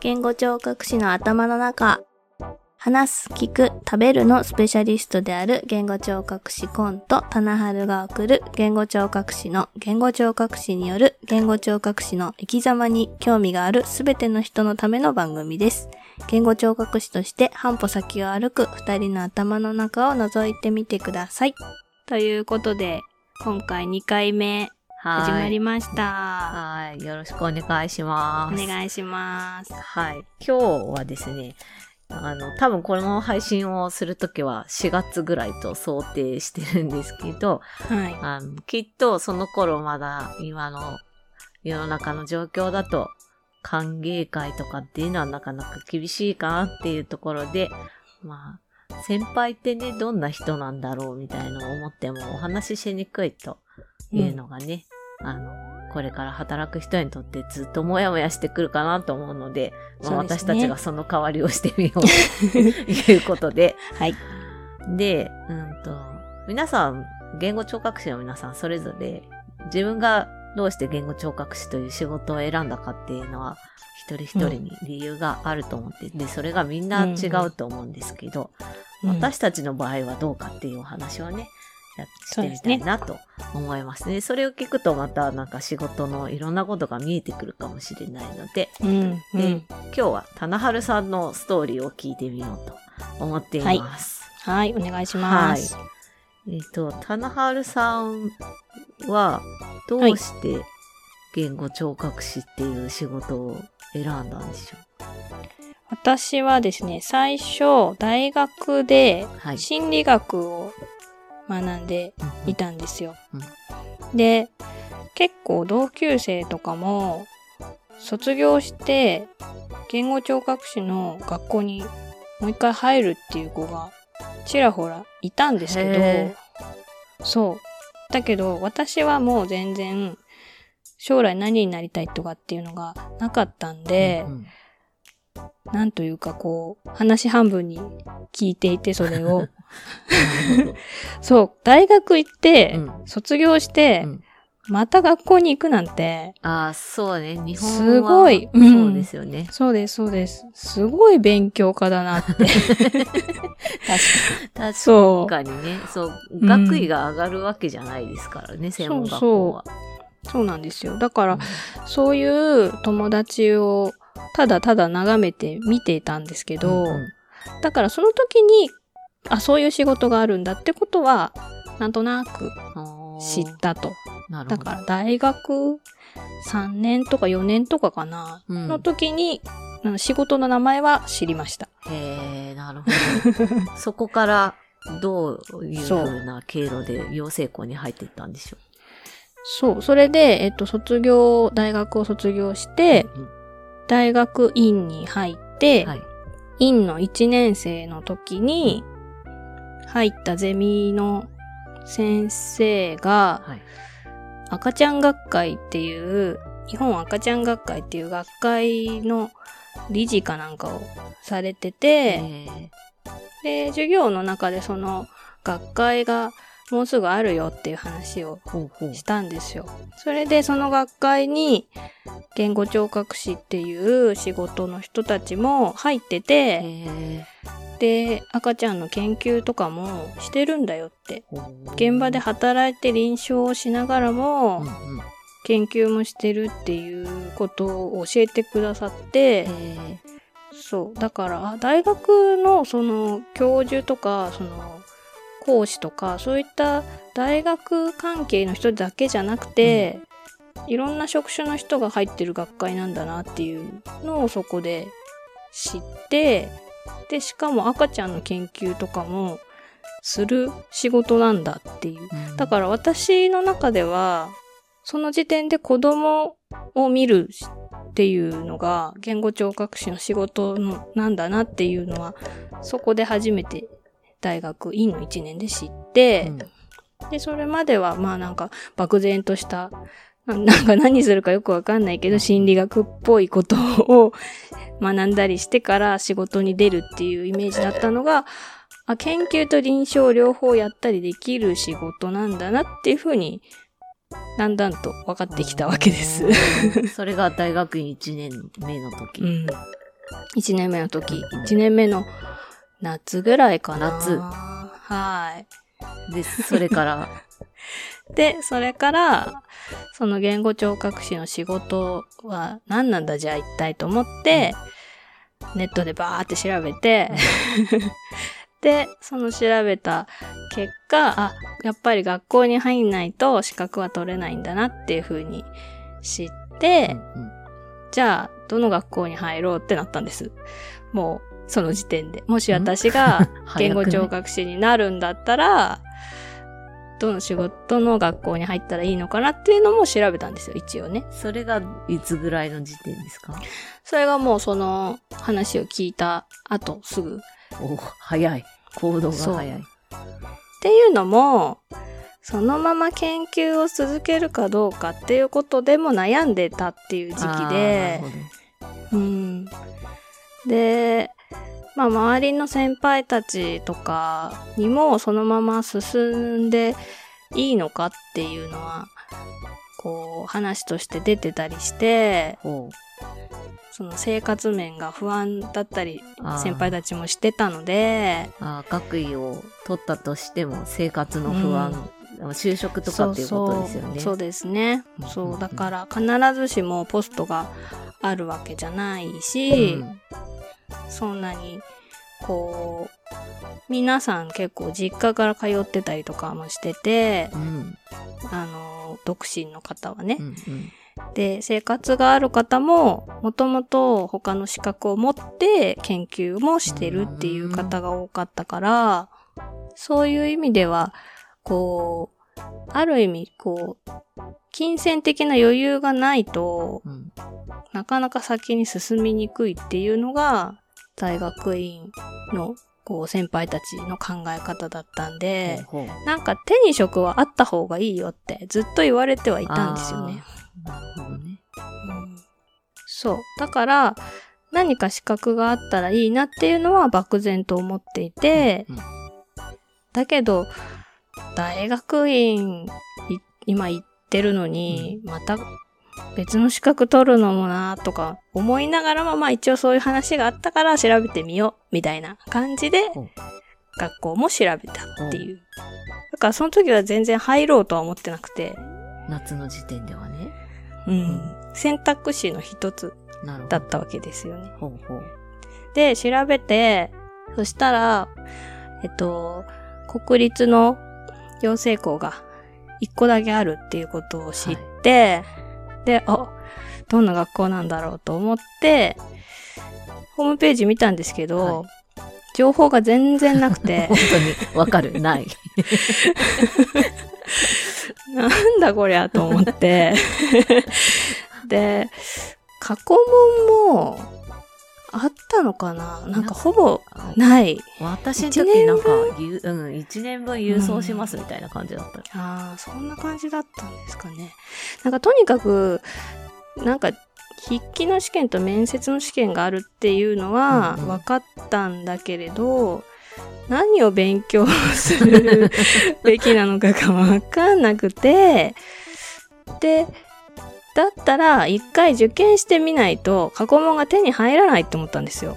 言語聴覚士の頭の中。話す、聞く、食べるのスペシャリストである言語聴覚士コント、棚春が送る言語聴覚士の言語聴覚士による言語聴覚士の生き様に興味があるす。べての人のための番組です。言語聴覚士として半歩先を歩く二人の頭の中を覗いてみてください。ということで、今回2回目始まりました。はい。よろしくお願いします。お願いします。はい。今日はですね、あの、多分この配信をするときは4月ぐらいと想定してるんですけど、はい。あのきっとその頃まだ今の世の中の状況だと歓迎会とかっていうのはなかなか厳しいかなっていうところで、まあ、先輩ってね、どんな人なんだろうみたいなのを思ってもお話ししにくいというのがね、あの、これから働く人にとってずっともやもやしてくるかなと思うので、まあ、私たちがその代わりをしてみようということで、はい。で、うんと、皆さん、言語聴覚士の皆さんそれぞれ、自分がどうして言語聴覚士という仕事を選んだかっていうのは、一人一人に理由があると思って、で、それがみんな違うと思うんですけど、私たちの場合はどうかっていうお話をね、やってみたいなと思いますね。それを聞くとまたなんか仕事のいろんなことが見えてくるかもしれないので、うん。うでん。今日は棚春さんのストーリーを聞いてみようと思っています。はい、お願いします。えっ、と、棚春さんは、どうして言語聴覚士っていう仕事を選んだんでしょ私はですね、最初、大学でうはい。心理学を学んでいたんですよ。うんで、結構同級生とかも、卒業して、言語聴覚士の学校にもう一回入るっていう子がちらほらいたんですけへど、そう。だけど、私はもう全然、将来何になりたいとかっていうのがなかったんで、うんうんなんというかこう、話半分に聞いていて、それを。そう、大学行って、うん卒業して、うんまた学校に行くなんて、ああ、そうね。日本は。すごいうんそうですよね。そうです、そうです。すごい勉強家だなって。確そう。かにね。そう。うん学位が上がるわけじゃないですからね、専門学校は。そうなんですよ。だから、そういう友達をただただ眺めて見ていたんですけど、うんうんだからその時に、あ、そういう仕事があるんだってことは、なんとなく知ったと。だから大学3年とか4年とかかな、うんの時に、仕事の名前は知りました。へえ、なるほど。そこから、どういうふうな経路で養成校に入っていったんでしょそう。それで、えっと、卒業、大学を卒業して、う。大学院に入って、はい。院の1年生の時に、入ったゼミの先生が、はい。赤ちゃん学会っていう、日本赤ちゃん学会っていう学会の理事かなんかをされてて、えで、授業の中でその学会がもうすぐあるよっていう話を。したんですよ。それでその学会に言語聴覚士っていう仕事の人たちも入ってて、へで、赤ちゃんの研究とかもしてるんだよって。ー現場で働いて臨床をしながらもうんうん研究もしてるっていうことを教えてくださって、そう。だから、あ大学のその教授とか、その講師とか、そういった大学関係の人だけじゃなくて、いろんな職種の人が入ってる学会なんだなっていうのをそこで知って、で、しかも赤ちゃんの研究とかもする仕事なんだっていう。うんだから私の中では、その時点で子供を見るっていうのが言語聴覚士の仕事のなんだなっていうのは、そこで初めて大学院の1年で知って、で、それまではまあなんか漠然とした、な なんか何するかよくわかんないけど心理学っぽいことを 学んだりしてから仕事に出るっていうイメージだったのが、あ、研究と臨床両方やったりできる仕事なんだなっていうふうに、だんだんと分かってきたわけです。う んそれが大学院1年目の時。うん。1年目の時、1年目の夏ぐらいかな。夏はい。で、それから、で、それから、その言語聴覚士の仕事は何なんだじゃあ一体と思って、ネットでバーって調べて、で、その調べた結果、あ、やっぱり学校に入んないと資格は取れないんだなっていう風に知って、うんじゃあ、どの学校に入ろうってなったんです。もう、その時点で。もし私が言語聴覚士になるんだったら、どの仕事の学校に入ったらいいのかなっていうのも調べたんですよ、一応ね。それがいつぐらいの時点ですか？それがもうその話を聞いた後すぐ。お早い。行動が早い。っていうのも、そのまま研究を続けるかどうかっていうことでも悩んでたっていう時期でうん。で、まあ周りの先輩たちとかにもそのまま進んでいいのかっていうのは、こう話として出てたりして、その生活面が不安だったり先輩たちもしてたので、うあー学位を取ったとしても生活の不安、就職とかっていうことですよね。そうですね。うん。うん。そう。う、だから必ずしもポストがあるわけじゃないし、うんそんなに、こう、皆さん結構実家から通ってたりとかもしてて、うんあの、独身の方はねう。んうんで、生活がある方も、もともと他の資格を持って研究もしてるっていう方が多かったから、そういう意味では、こう、ある意味、こう、金銭的な余裕がないと、うんなかなか先に進みにくいっていうのが、大学院の、こう、先輩たちの考え方だったんで、ほうほうなんか手に職はあった方がいいよってずっと言われてはいたんですよね。なるほどね。うんそう。だから、何か資格があったらいいなっていうのは漠然と思っていて、うんだけど、大学院い今行ってるのに、また別の資格取るのもなとか思いながらも、まあ一応そういう話があったから調べてみよう、みたいな感じでうん、学校も調べたっていう。だからその時は全然入ろうとは思ってなくて、夏の時点ではね。うん。選択肢の一つ。だったわけですよね。ほうほう。で、調べて、そしたら、えっと、国立の養成校が一個だけあるっていうことを知って、で、あ、どんな学校なんだろうと思って、ホームページ見たんですけど、は情報が全然なくて 本、当にわかる。ない。なんだこりゃと思って。で、過去問もあったのかな？なんかほぼない。私の時なんか、ゆうん、一年分郵送しますみたいな感じだった。ああ、そんな感じだったんですかね。なんかとにかく、なんか筆記の試験と面接の試験があるっていうのはうんうん分かったんだけれど、何を勉強するべきなのかが分かんなくて、で、だったら一回受験してみないと過去問が手に入らないって思ったんですよ。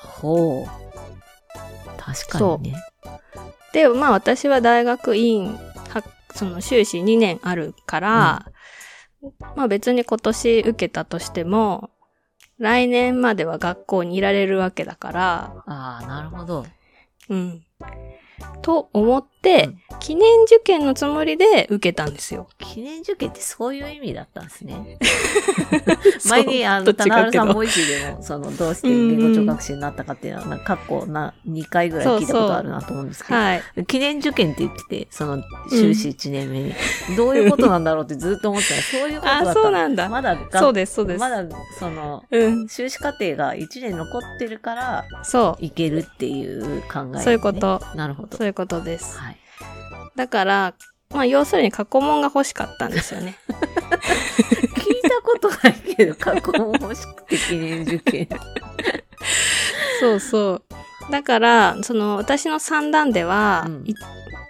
ほう。確かにね。で、まあ私は大学院、はその修士2年あるから、まあ別に今年受けたとしても、来年までは学校にいられるわけだから、ああ、なるほど。うん。と思っ記念受験のつもりで受けたんですよ。記念受験ってそういう意味だったんですね。前に、あの、どっちかっていうと棚原さん Voicy でも、その、どうして言語聴覚士になったかっていうのは、過去な、2回ぐらい聞いたことあるなと思うんですけど、はい。記念受験って言ってて、その、修士1年目に、どういうことなんだろうってずっと思ってたら、そういうことだったあ、そうなんだ。まだが、そうです、そうです。まだ、その、うん。修士課程が1年残ってるから、そいけるっていう考え、う。ね。そういうこと。なるほど。そういうことです。はい。だから、まあ要するに過去問が欲しかったんですよね。聞いたことないけど、過去も欲しくて記念受験。そうそう。だから、その、私の三段では、うんい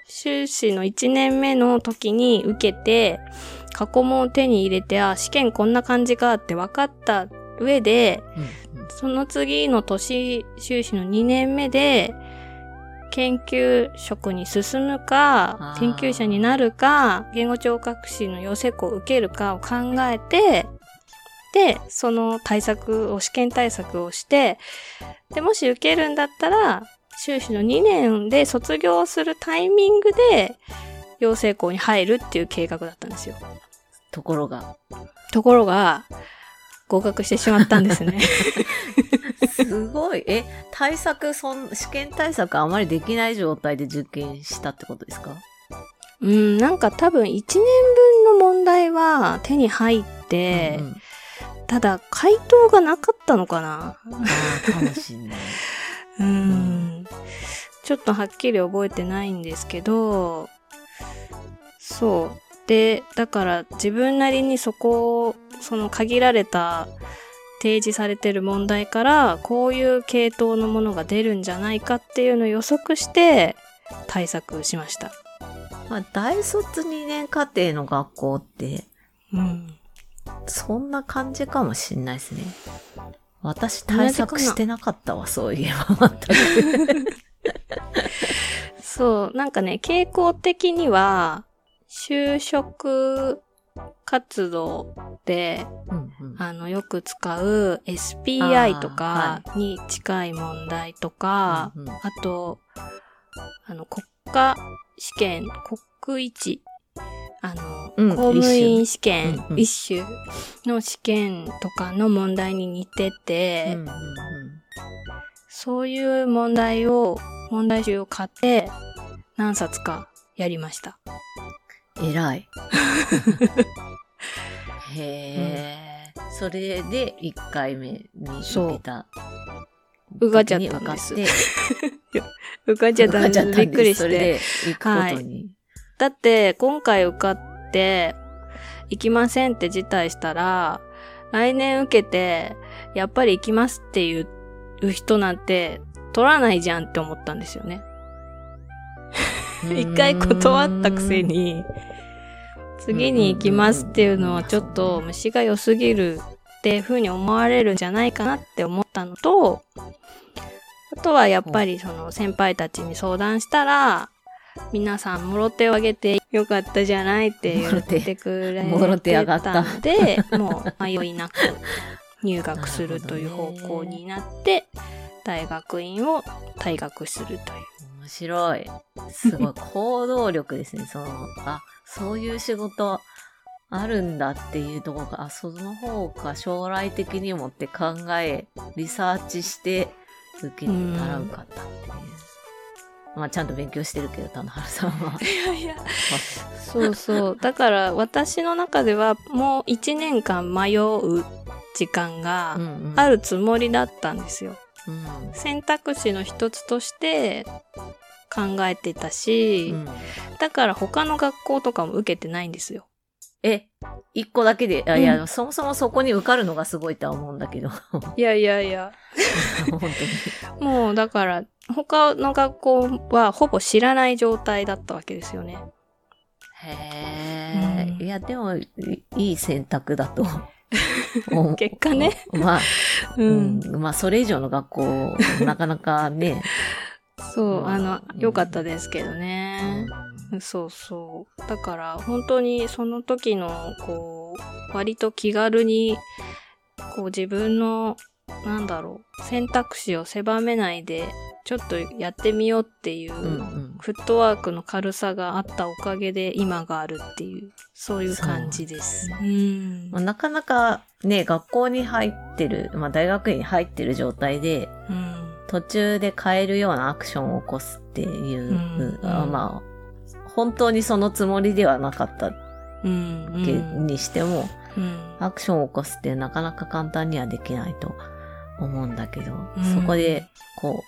修士の1年目の時に受けて、過去問を手に入れて、あ、試験こんな感じかって分かった上で、うんうんその次の年修士の2年目で、研究職に進むか研究者になるか、言語聴覚士の養成校を受けるかを考えて、で、その対策を、試験対策をして、で、もし受けるんだったら、修士の2年で卒業するタイミングで、養成校に入るっていう計画だったんですよ。ところが、ところが、合格してしまったんですね。すごい。え、対策、そん、試験対策あまりできない状態で受験したってことですか？うん、なんか多分1年分の問題は手に入って、うんうんただ回答がなかったのかな？ああ、かもしんない。うん。ちょっとはっきり覚えてないんですけど、そう。で、だから自分なりにそこを、その限られた提示されてる問題から、こういう系統のものが出るんじゃないかっていうのを予測して対策しました。まあ、大卒2年課程の学校って、うん。そんな感じかもしんないですね。私対策してなかったわ、そういえば。そう、なんかね、傾向的には、就職活動で、うんうん。あの、よく使う SPI とかに近い問題とか、うんうん。あと、あの、国家試験、国一、あの、うん公務員試験、うんうん。一種の試験とかの問題に似てて、そういう問題を、問題集を買って、何冊かやりました。偉い。へえ、それで1回目に受けた。受かっちゃったんです受か っちゃったんです。びっくりして。それで行くことに。だって、今回受かって、行きませんって辞退したら、来年受けて、やっぱり行きますっていう人なんて、取らないじゃんって思ったんですよね。一回断ったくせに、次に行きますっていうのはちょっと虫が良すぎるっていう風に思われるんじゃないかなって思ったのと、あとはやっぱりその先輩たちに相談したら、皆さんもろ手を挙げてよかったじゃないって言ってくれてったたので、もう迷いなく入学するという方向になって、大学院を退学するという。面白い。すごい。行動力ですね。その、あ、そういう仕事あるんだっていうところが、あ、その方が将来的にもって考え、リサーチして受けたら受かったっていう。まあ、ちゃんと勉強してるけど、田原さんは。いやいや。そうそう。だから私の中ではもう一年間迷う時間がある。るつもりだったんですよ。うん。選択肢の一つとして考えてたし、うんだから他の学校とかも受けてないんですよ。え、一個だけで、あいや、うそもそもそこに受かるのがすごいとは思うんだけど。いやいやいや。本当に。もうだから他の学校はほぼ知らない状態だったわけですよね。へえ、うんいや、でも、いいい選択だと思う。結果ね。まあ、う。うんん、まあ、それ以上の学校、なかなかね。そう、あのう、ん良かったですけどね。そうそう。だから本当にその時のこう割と気軽にこう自分のなんだろう選択肢を狭めないでちょっとやってみようっていう。フットワークの軽さがあったおかげで今があるっていうそういう感じです。うんまあ、なかなかね、学校に入ってる、まあ、大学院に入ってる状態で、うん途中で変えるようなアクションを起こすっていう、うんあまあ、本当にそのつもりではなかった。うんけうん。にしても、うん。アクションを起こすってなかなか簡単にはできないと思うんだけど、うん。そこで、こ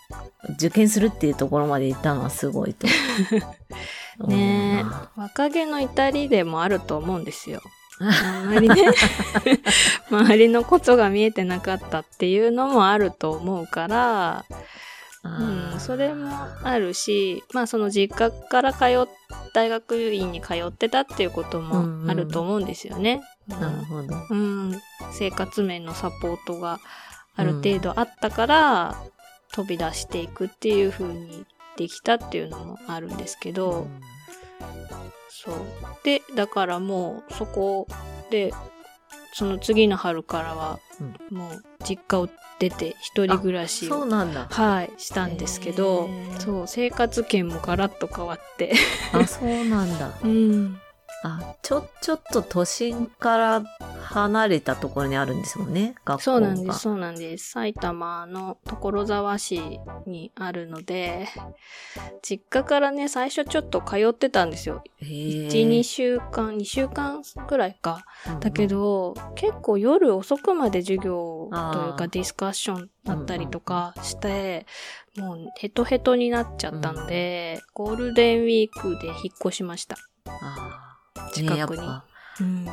う、受験するっていうところまで行ったのはすごいと。ねえ。若気の至りでもあると思うんですよ。あんまりね、周りのことが見えてなかったっていうのもあると思うから、うん、それもあるし、まあその実家から通っ、大学院に通ってたっていうこともあると思うんですよね。なるほど。うん、生活面のサポートがある程度あったから、飛び出していくっていう風にできたっていうのもあるんですけど、そう。で、だからもうそこで、その次の春からは、もう実家を出て一人暮らしを、そうなんだ。はい、したんですけどそう、生活圏もガラッと変わって。あ、そうなんだ。うん。あ、ちょ、ちょっと都心から離れたところにあるんですもんね、学校が。そうなんです、そうなんです。埼玉の所沢市にあるので、実家からね、最初ちょっと通ってたんですよ。へー1、2週間、2週間くらいか。だけ、ど、結構夜遅くまで授業というかディスカッションだったりとかして、もうヘトヘトになっちゃったので、ゴールデンウィークで引っ越しました。あー近くにうん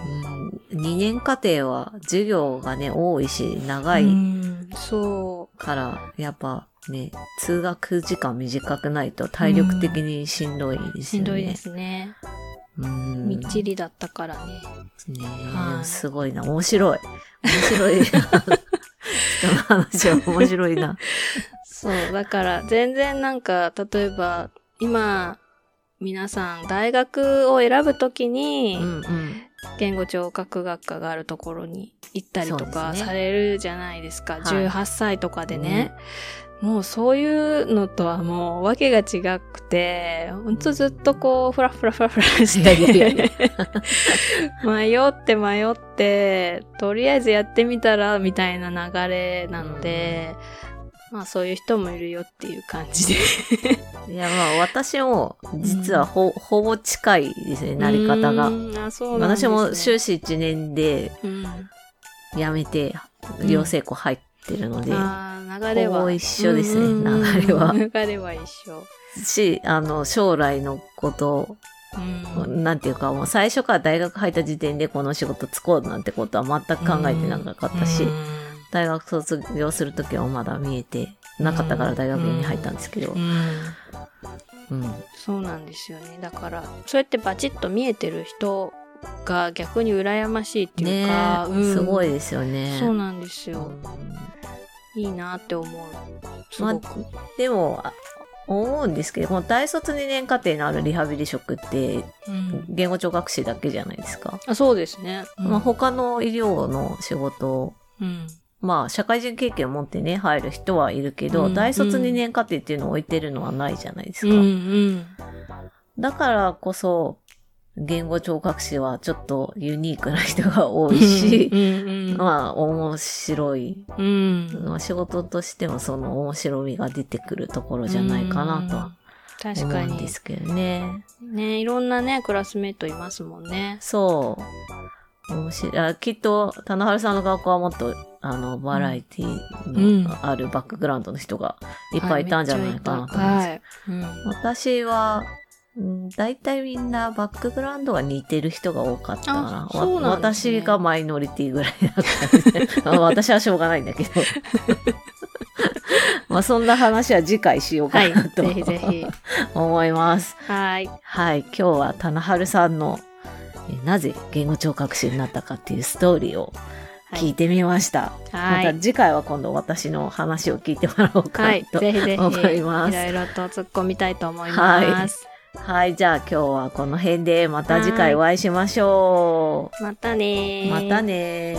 うん、2年課程は授業がね、多いし、長いうんそから、やっぱね、通学時間短くないと体力的にしんどいでう、すよね。しんどいですね。うん。みっちりだったからね。ねえ、すごいな。面白い。面白い。人の話は面白いな。そう、だから全然なんか、例えば、今、皆さん大学を選ぶときに、うんうん。言語聴覚学科があるところに行ったりとかされるじゃないですか。はい。18歳とかでね。ね。もうそういうのとはもう訳が違くて、ほんとずっとこう、ふらふらふらふらして、迷って迷って、とりあえずやってみたら、みたいな流れなので、まあそういう人もいるよっていう感じで。いや、まあ私も、実はほ、ほぼ近いですね、なり方が。う。ーんあそうなんです私ねも修士1年でうん。辞めて、うん寮生校入ってるので、あー流れは。ほぼ一緒ですねうんうんうん。流れは。流れは一緒。し、あの、将来のことうん。なんていうか、もう最初から大学入った時点でこの仕事つこうなんてことは全く考えてなかったし、うん大学卒業するときはまだ見えてなかったから大学院に入ったんですけどう、んうん。そうなんですよね。だから、そうやってバチッと見えてる人が逆に羨ましいっていうねか、うんすごいですよね。そうなんですよ。うんいいなって思う。すごく。でも、あ思うんですけど、この大卒2年課程のあるリハビリ職って、うん言語聴覚士だけじゃないですか。あそうですね。うんまあ、他の医療の仕事うんまあ、社会人経験を持ってね、入る人はいるけど、うん大卒2年課程っていうのを置いてるのはないじゃないですか。うんうん。だからこそ、言語聴覚士はちょっとユニークな人が多いし、うんうんまあ、面白い。うん。まあ仕事としてもその面白みが出てくるところじゃないかなとは確かに思うんで。すけどね。ね、いろんなね、クラスメートいますもんね。そう。面白いあきっと、棚春さんの学校はもっと、あの、バラエティうんのあるバックグラウンドの人がいっぱいいたんじゃないかなと思います。はい。うん私は、うん大体みんなバックグラウンドが似てる人が多かったかな。なね私がマイノリティぐらいだからね。まあ私はしょうがないんだけど。まあそんな話は次回しようはい。かなと、ぜひぜひ。思います。はい。はい。今日は棚春さんのえなぜ言語聴覚士になったかっていうストーリーを聞いてみました。はい、また次回は今度私の話を聞いてもらおうかと思います。はい、ぜひぜひいろいろと突っ込みたいと思います。はい、はい、じゃあ今日はこの辺でまた次回お会いしましょう。またねまたね